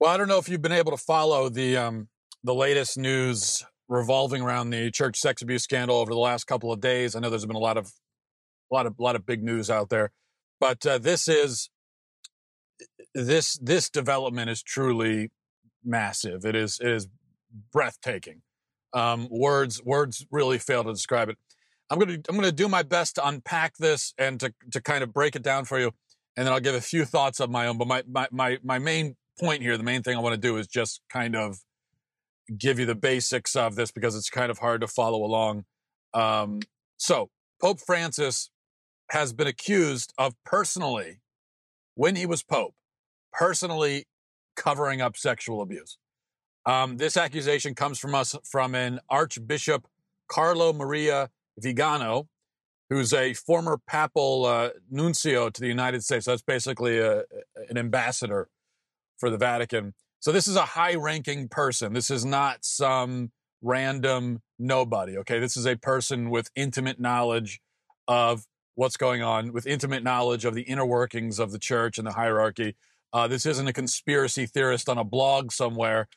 Well, I don't know if you've been able to follow the um, the latest news revolving around the church sex abuse scandal over the last couple of days. I know there's been a lot of a lot of a lot of big news out there, but uh, this is this this development is truly massive. It is it is breathtaking. Um, words words really fail to describe it. I'm gonna I'm gonna do my best to unpack this and to to kind of break it down for you, and then I'll give a few thoughts of my own. But my my my, my main point here, the main thing I want to do is just kind of give you the basics of this because it's kind of hard to follow along. Um, so, Pope Francis has been accused of personally, when he was Pope, personally covering up sexual abuse. Um, this accusation comes from us from an Archbishop Carlo Maria Vigano, who's a former papal uh, nuncio to the United States. That's basically a, an ambassador for the Vatican. So this is a high ranking person. This is not some random nobody. Okay. This is a person with intimate knowledge of what's going on, with intimate knowledge of the inner workings of the church and the hierarchy. Uh, this isn't a conspiracy theorist on a blog somewhere.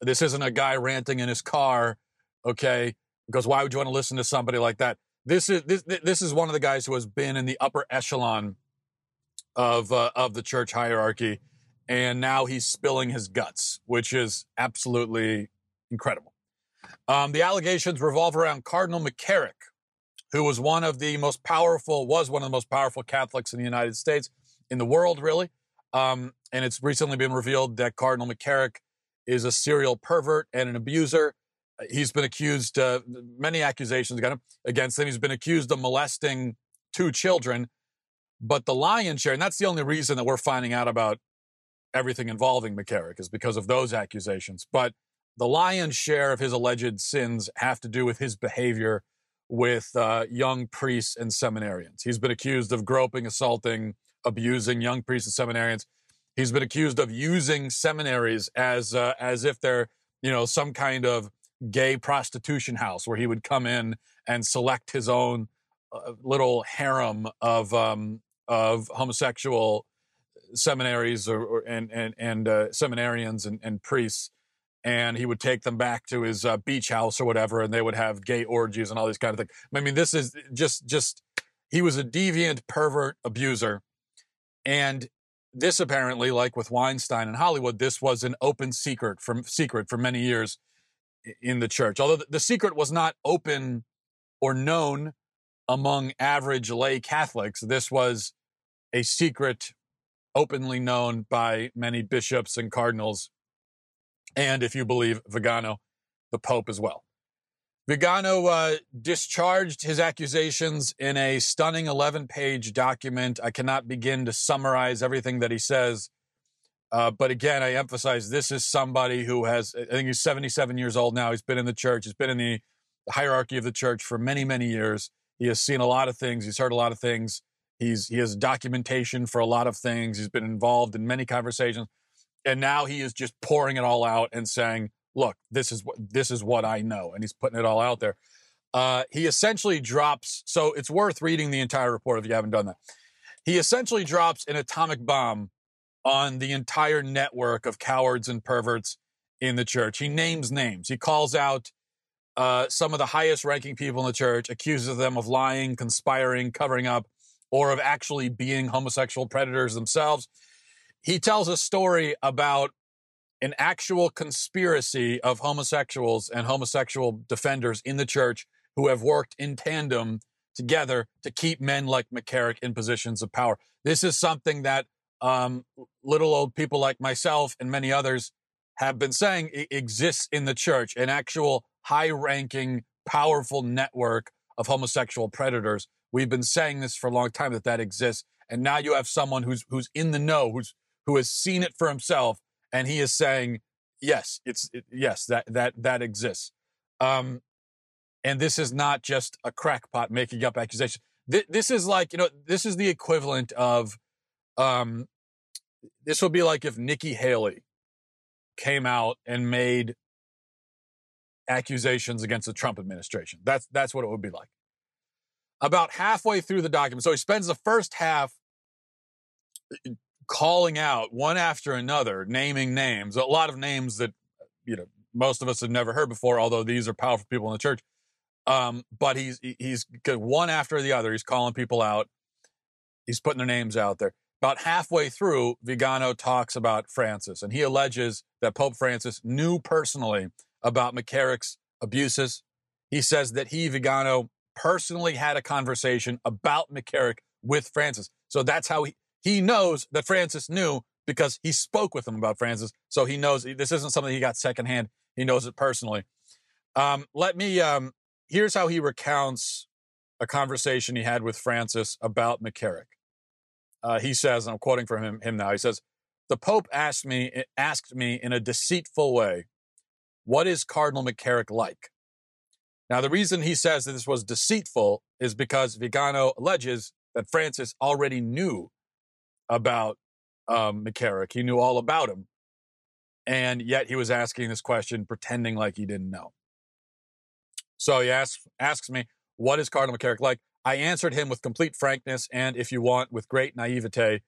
This isn't a guy ranting in his car. Okay. Because why would you want to listen to somebody like that? This is this this is one of the guys who has been in the upper echelon of uh, of the church hierarchy and now he's spilling his guts, which is absolutely incredible. Um, the allegations revolve around Cardinal McCarrick, who was one of the most powerful, was one of the most powerful Catholics in the United States, in the world, really. Um, and it's recently been revealed that Cardinal McCarrick is a serial pervert and an abuser. He's been accused, uh, many accusations against him. He's been accused of molesting two children. But the lion's share, and that's the only reason that we're finding out about everything involving McCarrick is because of those accusations. But the lion's share of his alleged sins have to do with his behavior with uh, young priests and seminarians. He's been accused of groping, assaulting, abusing young priests and seminarians. He's been accused of using seminaries as uh, as if they're you know some kind of gay prostitution house where he would come in and select his own uh, little harem of um, of homosexual seminaries or, or and and, and uh, seminarians and, and, priests, and he would take them back to his uh, beach house or whatever, and they would have gay orgies and all these kind of things. I mean, this is just just he was a deviant, pervert, abuser, and this apparently, like with Weinstein in Hollywood, this was an open secret from secret for many years in the church. Although the secret was not open or known among average lay Catholics, this was a secret openly known by many bishops and cardinals, and if you believe Vigano, the Pope as well. Vigano uh, discharged his accusations in a stunning 11 page document. I cannot begin to summarize everything that he says. Uh, but again, I emphasize this is somebody who has, I think he's 77 years old now. He's been in the church, he's been in the hierarchy of the church for many, many years. He has seen a lot of things, he's heard a lot of things. He's he has documentation for a lot of things. He's been involved in many conversations, and now he is just pouring it all out and saying, "Look, this is what this is what I know," and he's putting it all out there. Uh, he essentially drops. So it's worth reading the entire report if you haven't done that. He essentially drops an atomic bomb on the entire network of cowards and perverts in the church. He names names. He calls out uh, some of the highest ranking people in the church, accuses them of lying, conspiring, covering up or of actually being homosexual predators themselves. He tells a story about an actual conspiracy of homosexuals and homosexual defenders in the church who have worked in tandem together to keep men like McCarrick in positions of power. This is something that um, little old people like myself and many others have been saying exists in the church, an actual high ranking, powerful network of homosexual predators We've been saying this for a long time that that exists, and now you have someone who's who's in the know, who's who has seen it for himself, and he is saying, "Yes, it's it, yes that that that exists." Um, and this is not just a crackpot making up accusations. This, this is like you know, this is the equivalent of, um, this would be like if Nikki Haley came out and made accusations against the Trump administration. That's that's what it would be like about halfway through the document. So he spends the first half uh, calling out one after another, naming names, a lot of names that, you know, most of us have never heard before, although these are powerful people in the church. Um, but he's he's one after the other. He's calling people out. He's putting their names out there. About halfway through, Vigano talks about Francis, and he alleges that Pope Francis knew personally about McCarrick's abuses. He says that he, Vigano, personally had a conversation about McCarrick with Francis. So that's how he, he knows that Francis knew because he spoke with him about Francis. So he knows this isn't something he got secondhand. He knows it personally. Um, let me, um, here's how he recounts a conversation he had with Francis about McCarrick. Uh, he says, and I'm quoting from him, him now, he says, the Pope asked me, asked me in a deceitful way, what is Cardinal McCarrick like? Now, the reason he says that this was deceitful is because Vigano alleges that Francis already knew about um, McCarrick. He knew all about him. And yet he was asking this question, pretending like he didn't know. So he asks, asks me, What is Cardinal McCarrick like? I answered him with complete frankness and, if you want, with great naivete.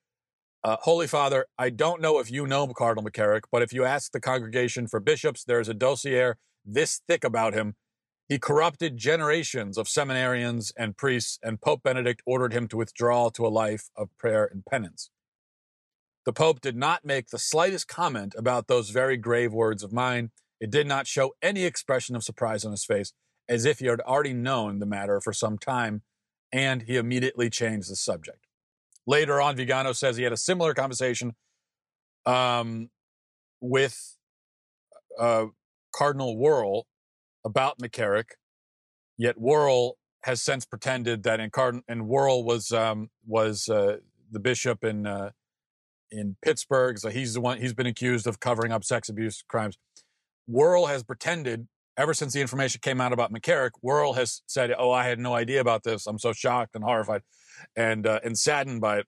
Uh, Holy Father, I don't know if you know Cardinal McCarrick, but if you ask the congregation for bishops, there is a dossier this thick about him. He corrupted generations of seminarians and priests, and Pope Benedict ordered him to withdraw to a life of prayer and penance. The Pope did not make the slightest comment about those very grave words of mine. It did not show any expression of surprise on his face, as if he had already known the matter for some time, and he immediately changed the subject. Later on, Vigano says he had a similar conversation um, with uh, Cardinal Wuerl about McCarrick, yet Wuerl has since pretended that in Cardinal and Wuerl was um, was uh, the bishop in uh, in Pittsburgh. So he's the one he's been accused of covering up sex abuse crimes. Wuerl has pretended ever since the information came out about McCarrick. Wuerl has said, "Oh, I had no idea about this. I'm so shocked and horrified." and uh, and saddened by it.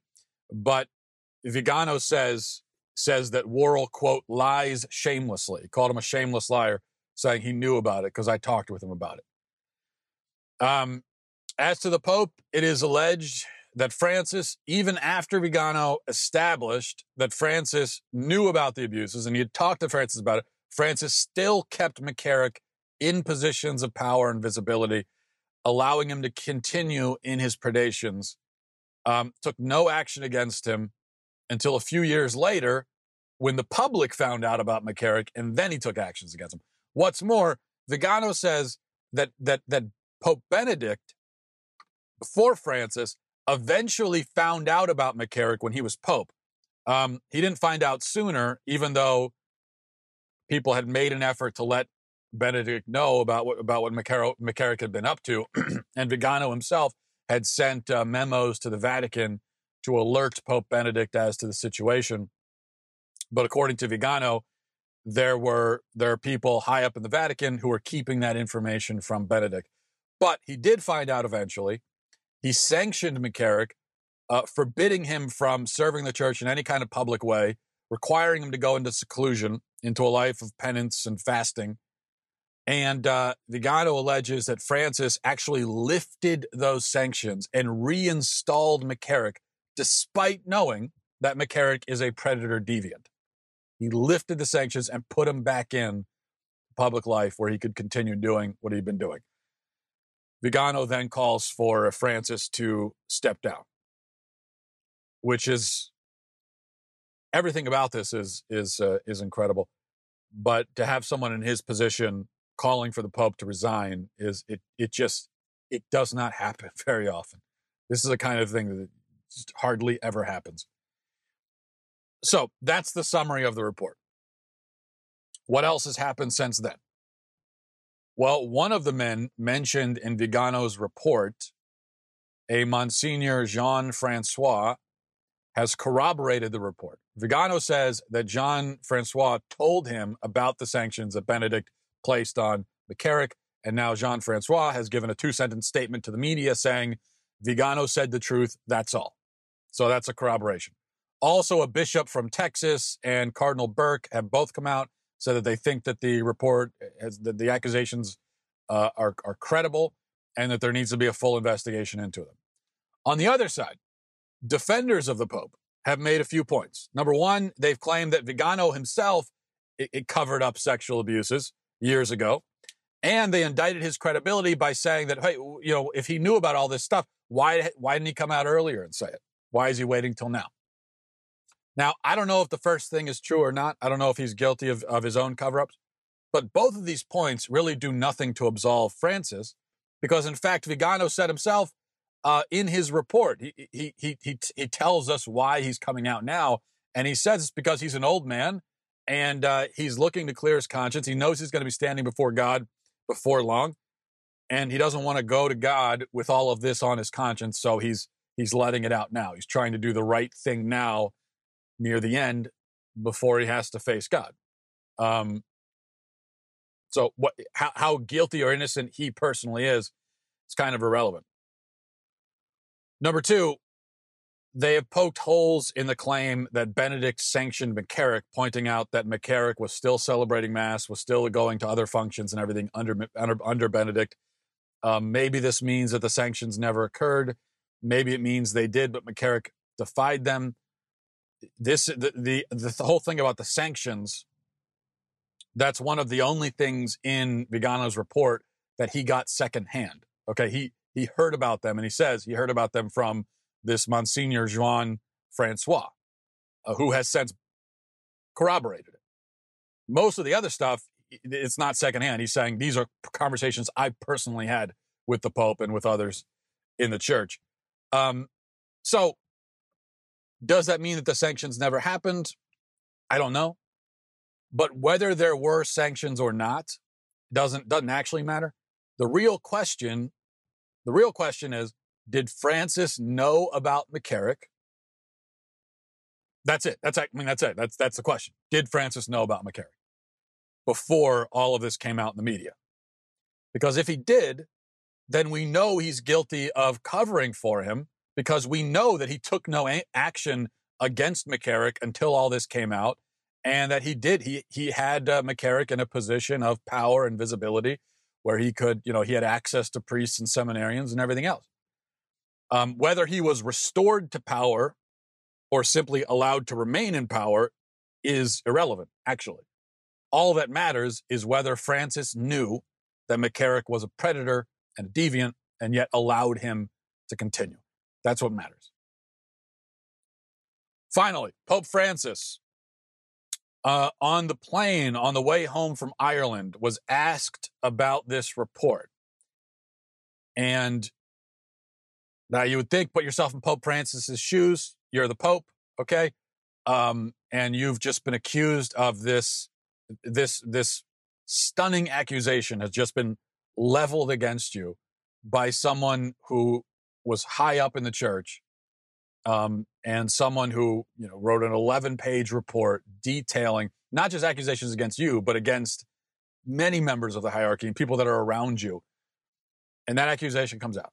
But Vigano says says that Wuerl quote lies shamelessly. He called him a shameless liar, saying he knew about it because I talked with him about it. Um, as to the Pope, it is alleged that Francis, even after Vigano established that Francis knew about the abuses and he had talked to Francis about it, Francis still kept McCarrick in positions of power and visibility, allowing him to continue in his predations um, took no action against him until a few years later when the public found out about McCarrick, and then he took actions against him. What's more, Vigano says that that that Pope Benedict, before Francis, eventually found out about McCarrick when he was Pope. Um, he didn't find out sooner, even though people had made an effort to let Benedict know about what about what McCarrick, McCarrick had been up to, and Vigano himself had sent uh, memos to the Vatican to alert Pope Benedict as to the situation. But according to Vigano, there were there are people high up in the Vatican who were keeping that information from Benedict. But he did find out eventually. He sanctioned McCarrick, uh, forbidding him from serving the church in any kind of public way, requiring him to go into seclusion, into a life of penance and fasting. And uh, Vigano alleges that Francis actually lifted those sanctions and reinstalled McCarrick, despite knowing that McCarrick is a predator deviant. He lifted the sanctions and put him back in public life where he could continue doing what he'd been doing. Vigano then calls for Francis to step down, which is everything about this is is uh, is incredible. But to have someone in his position calling for the Pope to resign is it it just it does not happen very often. This is a kind of thing that hardly ever happens. So that's the summary of the report. What else has happened since then? Well, one of the men mentioned in Vigano's report, a Monsignor Jean Francois, has corroborated the report. Vigano says that Jean Francois told him about the sanctions that Benedict placed on McCarrick. And now Jean Francois has given a two sentence statement to the media saying, Vigano said the truth, that's all. So that's a corroboration. Also, a bishop from Texas and Cardinal Burke have both come out, said that they think that the report, has, that the accusations uh, are, are credible and that there needs to be a full investigation into them. On the other side, defenders of the Pope have made a few points. Number one, they've claimed that Vigano himself it, it covered up sexual abuses years ago. And they indicted his credibility by saying that, hey, you know, if he knew about all this stuff, why, why didn't he come out earlier and say it? Why is he waiting till now? Now, I don't know if the first thing is true or not. I don't know if he's guilty of, of his own cover ups. But both of these points really do nothing to absolve Francis because, in fact, Vigano said himself uh, in his report, he, he, he, he, he tells us why he's coming out now. And he says it's because he's an old man and uh, he's looking to clear his conscience. He knows he's going to be standing before God before long, and he doesn't want to go to God with all of this on his conscience. So he's he's letting it out now. He's trying to do the right thing now, near the end, before he has to face God. Um, so what? How, how guilty or innocent he personally is, it's kind of irrelevant. Number two, they have poked holes in the claim that Benedict sanctioned McCarrick, pointing out that McCarrick was still celebrating Mass, was still going to other functions and everything under, under, under Benedict. Um, maybe this means that the sanctions never occurred. Maybe it means they did, but McCarrick defied them. This the, the the whole thing about the sanctions. That's one of the only things in Vigano's report that he got secondhand. Okay, he he heard about them, and he says he heard about them from this Monsignor Jean Francois, uh, who has since corroborated it. Most of the other stuff, it's not secondhand. He's saying these are conversations I personally had with the Pope and with others in the church. Um, so, does that mean that the sanctions never happened? I don't know. But whether there were sanctions or not doesn't doesn't actually matter. The real question, the real question is did Francis know about McCarrick? That's it. That's I mean that's it. That's that's the question. Did Francis know about McCarrick before all of this came out in the media? Because if he did, then we know he's guilty of covering for him because we know that he took no a- action against McCarrick until all this came out and that he did he he had uh, McCarrick in a position of power and visibility where he could, you know, he had access to priests and seminarians and everything else. Um, whether he was restored to power or simply allowed to remain in power is irrelevant, actually. All that matters is whether Francis knew that McCarrick was a predator and a deviant and yet allowed him to continue. That's what matters. Finally, Pope Francis, uh, on the plane on the way home from Ireland, was asked about this report. And now, you would think, put yourself in Pope Francis's shoes. You're the Pope, okay? Um, and you've just been accused of this, this, this stunning accusation has just been leveled against you by someone who was high up in the church, um, and someone who you know wrote an 11 page report detailing not just accusations against you, but against many members of the hierarchy and people that are around you. And that accusation comes out.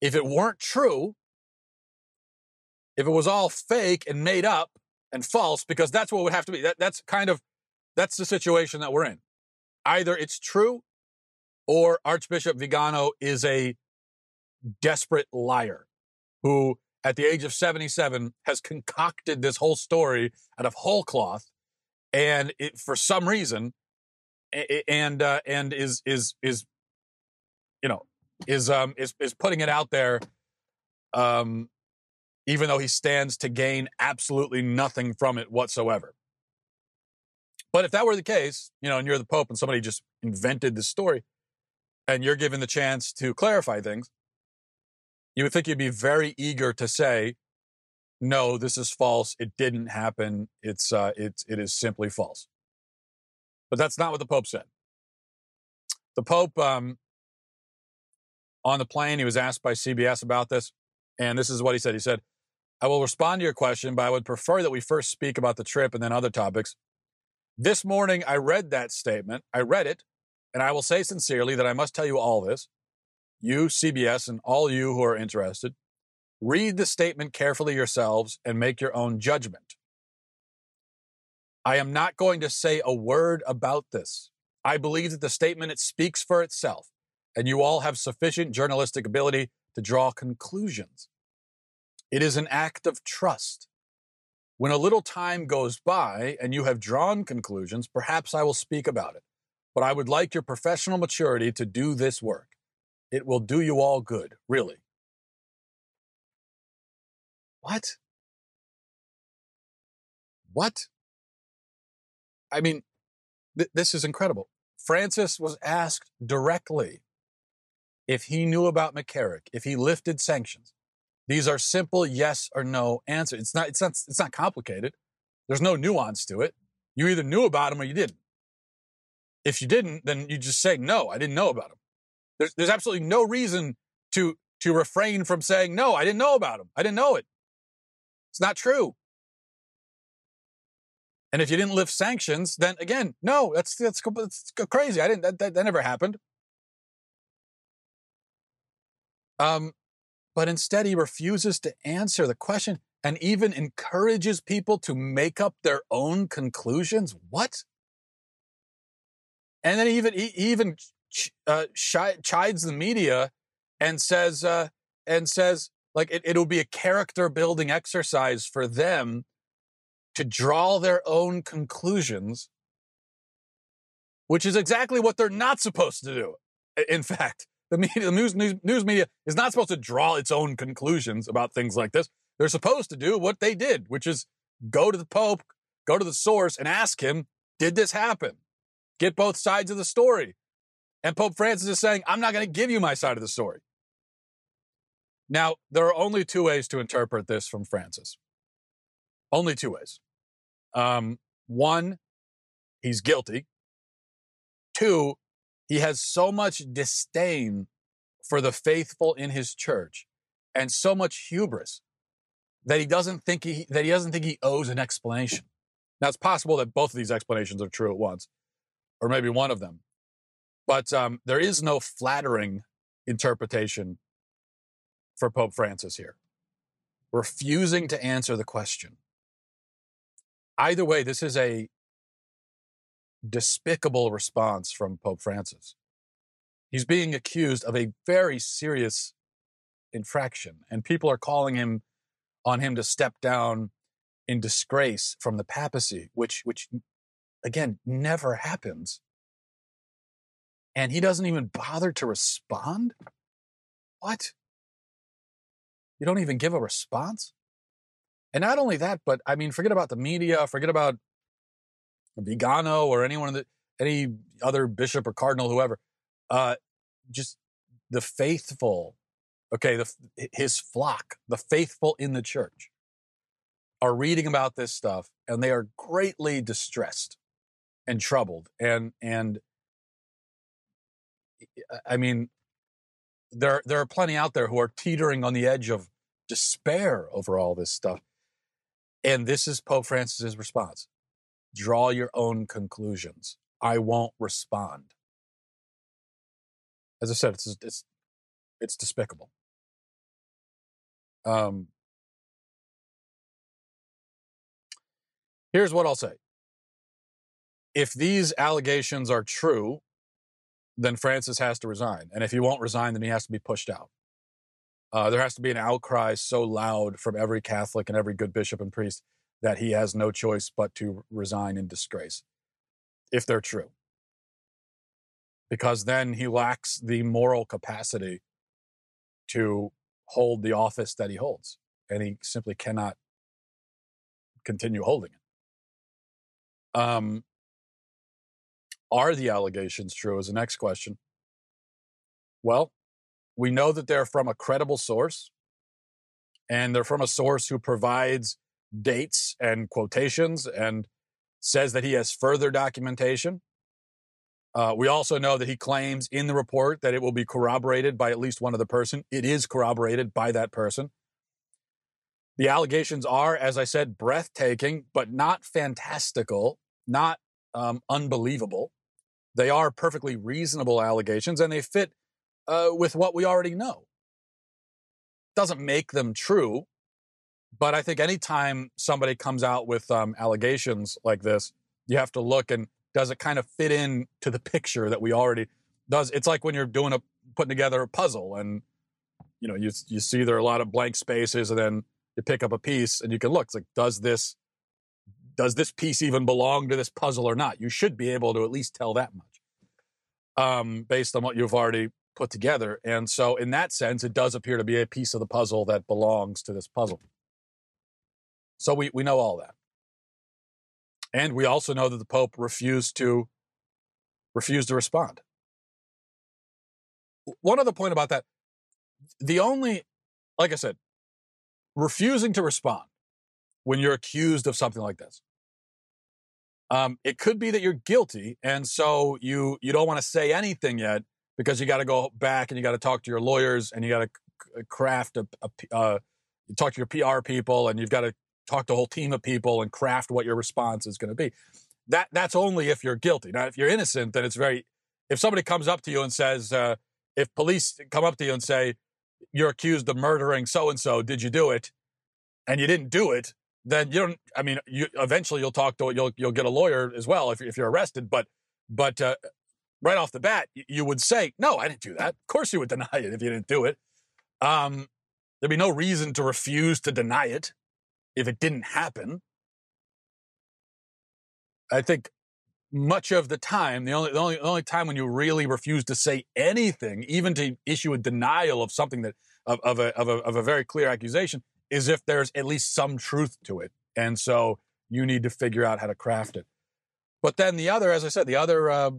If it weren't true, if it was all fake and made up and false, because that's what would have to be. That, that's kind of that's the situation that we're in. Either it's true or Archbishop Vigano is a desperate liar who, at the age of 77, has concocted this whole story out of whole cloth, and it, for some reason, and uh, and is is is you know is um is is putting it out there um even though he stands to gain absolutely nothing from it whatsoever. But if that were the case, you know, and you're the Pope and somebody just invented this story and you're given the chance to clarify things, you would think you'd be very eager to say, no, this is false. It didn't happen. It's, uh, it's, it is simply false. But that's not what the Pope said. The Pope um, on the plane. He was asked by CBS about this, and this is what he said. He said, I will respond to your question, but I would prefer that we first speak about the trip and then other topics. This morning, I read that statement. I read it, and I will say sincerely that I must tell you all this. You, CBS, and all you who are interested, read the statement carefully yourselves and make your own judgment. I am not going to say a word about this. I believe that the statement it speaks for itself and you all have sufficient journalistic ability to draw conclusions. It is an act of trust. When a little time goes by and you have drawn conclusions, perhaps I will speak about it. But I would like your professional maturity to do this work. It will do you all good, really. What? What? I mean, th- this is incredible. Francis was asked directly if he knew about McCarrick, if he lifted sanctions. These are simple yes or no answers. It's not, it's not, it's not complicated. There's no nuance to it. You either knew about him or you didn't. If you didn't, then you just say, no, I didn't know about him. There's, there's absolutely no reason to, to refrain from saying, no, I didn't know about him. I didn't know it. It's not true. And if you didn't lift sanctions, then again, no, that's, that's, that's crazy. I didn't, that, that, that never happened. Um, but instead he refuses to answer the question and even encourages people to make up their own conclusions. What? And then he even he even uh, chides the media and says uh, and says like it, it'll be a character building exercise for them to draw their own conclusions, which is exactly what they're not supposed to do. In fact, the media, the news, news, news media is not supposed to draw its own conclusions about things like this. They're supposed to do what they did, which is go to the Pope, go to the source and ask him, did this happen? Get both sides of the story. And Pope Francis is saying, I'm not going to give you my side of the story. Now, there are only two ways to interpret this from Francis. Only two ways. Um, one, he's guilty. Two, he has so much disdain for the faithful in his church and so much hubris that he doesn't think he that he doesn't think he owes an explanation. Now it's possible that both of these explanations are true at once, or maybe one of them. But um, there is no flattering interpretation for Pope Francis here, refusing to answer the question. Either way, this is a despicable response from Pope Francis. He's being accused of a very serious infraction, and people are calling him on him to step down in disgrace from the papacy, which, which again, never happens. And he doesn't even bother to respond? What? You don't even give a response? And not only that, but I mean, forget about the media, forget about Vigano or anyone the any other bishop or cardinal, whoever, uh, just the faithful, okay, the, his flock, the faithful in the church, are reading about this stuff and they are greatly distressed and troubled and and I mean there there are plenty out there who are teetering on the edge of despair over all this stuff and this is Pope Francis's response draw your own conclusions. I won't respond. As I said, it's it's it's despicable. Um, here's what I'll say. If these allegations are true, then Francis has to resign. And if he won't resign, then he has to be pushed out. Uh, there has to be an outcry so loud from every Catholic and every good bishop and priest that he has no choice but to resign in disgrace, if they're true. Because then he lacks the moral capacity to hold the office that he holds, and he simply cannot continue holding it. Um, are the allegations true? Is the next question. Well, we know that they're from a credible source, and they're from a source who provides dates and quotations and says that he has further documentation. Uh, we also know that he claims in the report that it will be corroborated by at least one other person. It is corroborated by that person. The allegations are, as I said, breathtaking, but not fantastical, not um, unbelievable. They are perfectly reasonable allegations and they fit uh, with what we already know. Doesn't make them true, but I think anytime somebody comes out with um, allegations like this, you have to look and does it kind of fit in to the picture that we already does. It's like when you're doing a putting together a puzzle and you know you you see there are a lot of blank spaces and then you pick up a piece and you can look. It's like, does this does this piece even belong to this puzzle or not? You should be able to at least tell that much um, based on what you've already put together. And so, in that sense, it does appear to be a piece of the puzzle that belongs to this puzzle. So we, we know all that. And we also know that the Pope refused to refused to respond. One other point about that. The only, like I said, refusing to respond when you're accused of something like this. Um, it could be that you're guilty, and so you you don't want to say anything yet because you got to go back and you got to talk to your lawyers and you got to craft a, a uh, talk to your PR people and you've got to talk to a whole team of people and craft what your response is going to be. That that's only if you're guilty. Now, if you're innocent, then it's very. If somebody comes up to you and says, uh, if police come up to you and say, you're accused of murdering so and so, did you do it? And you didn't do it, then you don't. I mean, you eventually you'll talk to you'll you'll get a lawyer as well if if you're arrested. But but uh, right off the bat, you would say, no, I didn't do that. Of course, you would deny it if you didn't do it. Um, there'd be no reason to refuse to deny it if it didn't happen. I think much of the time, the only, the only, the only time when you really refuse to say anything, even to issue a denial of something that of, of, a, of, a, of a very clear accusation, is if there's at least some truth to it. And so you need to figure out how to craft it. But then the other, as I said, the other uh,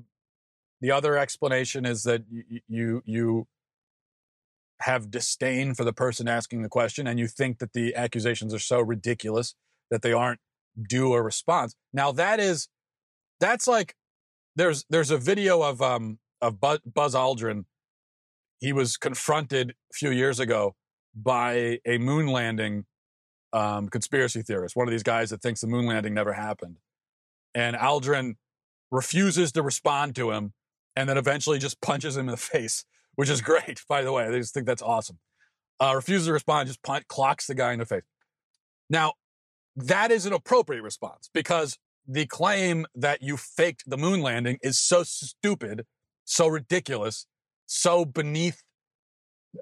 the other explanation is that you, you you have disdain for the person asking the question, and you think that the accusations are so ridiculous that they aren't due a response. Now that is that's like there's there's a video of um of Buzz Aldrin. He was confronted a few years ago by a moon landing um, conspiracy theorist, one of these guys that thinks the moon landing never happened, and Aldrin refuses to respond to him and then eventually just punches him in the face, which is great, by the way. I just think that's awesome. Uh, refuses to respond, just punch, clocks the guy in the face. Now, that is an appropriate response because the claim that you faked the moon landing is so stupid, so ridiculous, so beneath,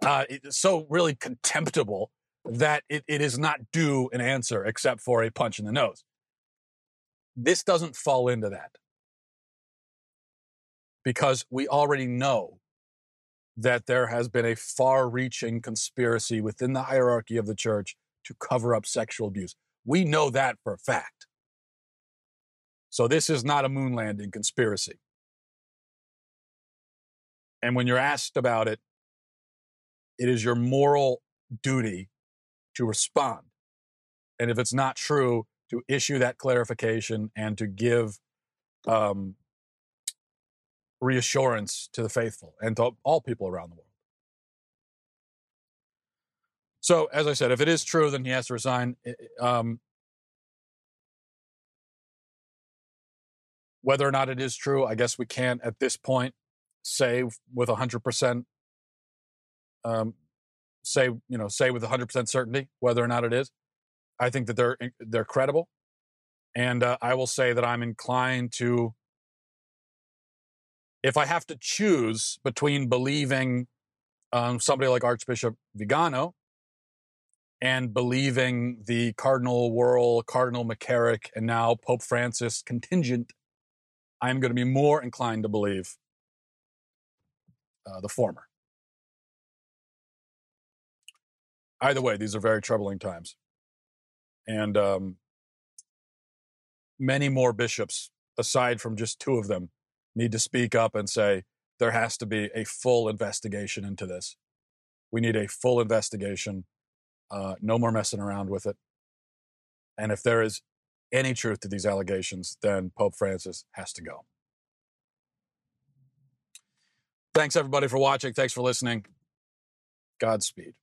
uh, so really contemptible that it, it is not due an answer except for a punch in the nose. This doesn't fall into that because we already know that there has been a far reaching conspiracy within the hierarchy of the church to cover up sexual abuse. We know that for a fact. So this is not a moon landing conspiracy. And when you're asked about it, it is your moral duty to respond. And if it's not true, to issue that clarification and to give um, reassurance to the faithful and to all people around the world. So, as I said, if it is true, then he has to resign. Um, whether or not it is true, I guess we can't at this point say with 100% um, say you know say with 100% certainty whether or not it is. I think that they're they're credible, and uh, I will say that I'm inclined to if I have to choose between believing um, somebody like Archbishop Vigano and believing the Cardinal Wuerl, Cardinal McCarrick, and now Pope Francis contingent, I'm going to be more inclined to believe uh, the former. Either way, these are very troubling times. And um, many more bishops, aside from just two of them, need to speak up and say there has to be a full investigation into this. We need a full investigation. Uh, no more messing around with it. And if there is any truth to these allegations, then Pope Francis has to go. Thanks, everybody, for watching. Thanks for listening. Godspeed.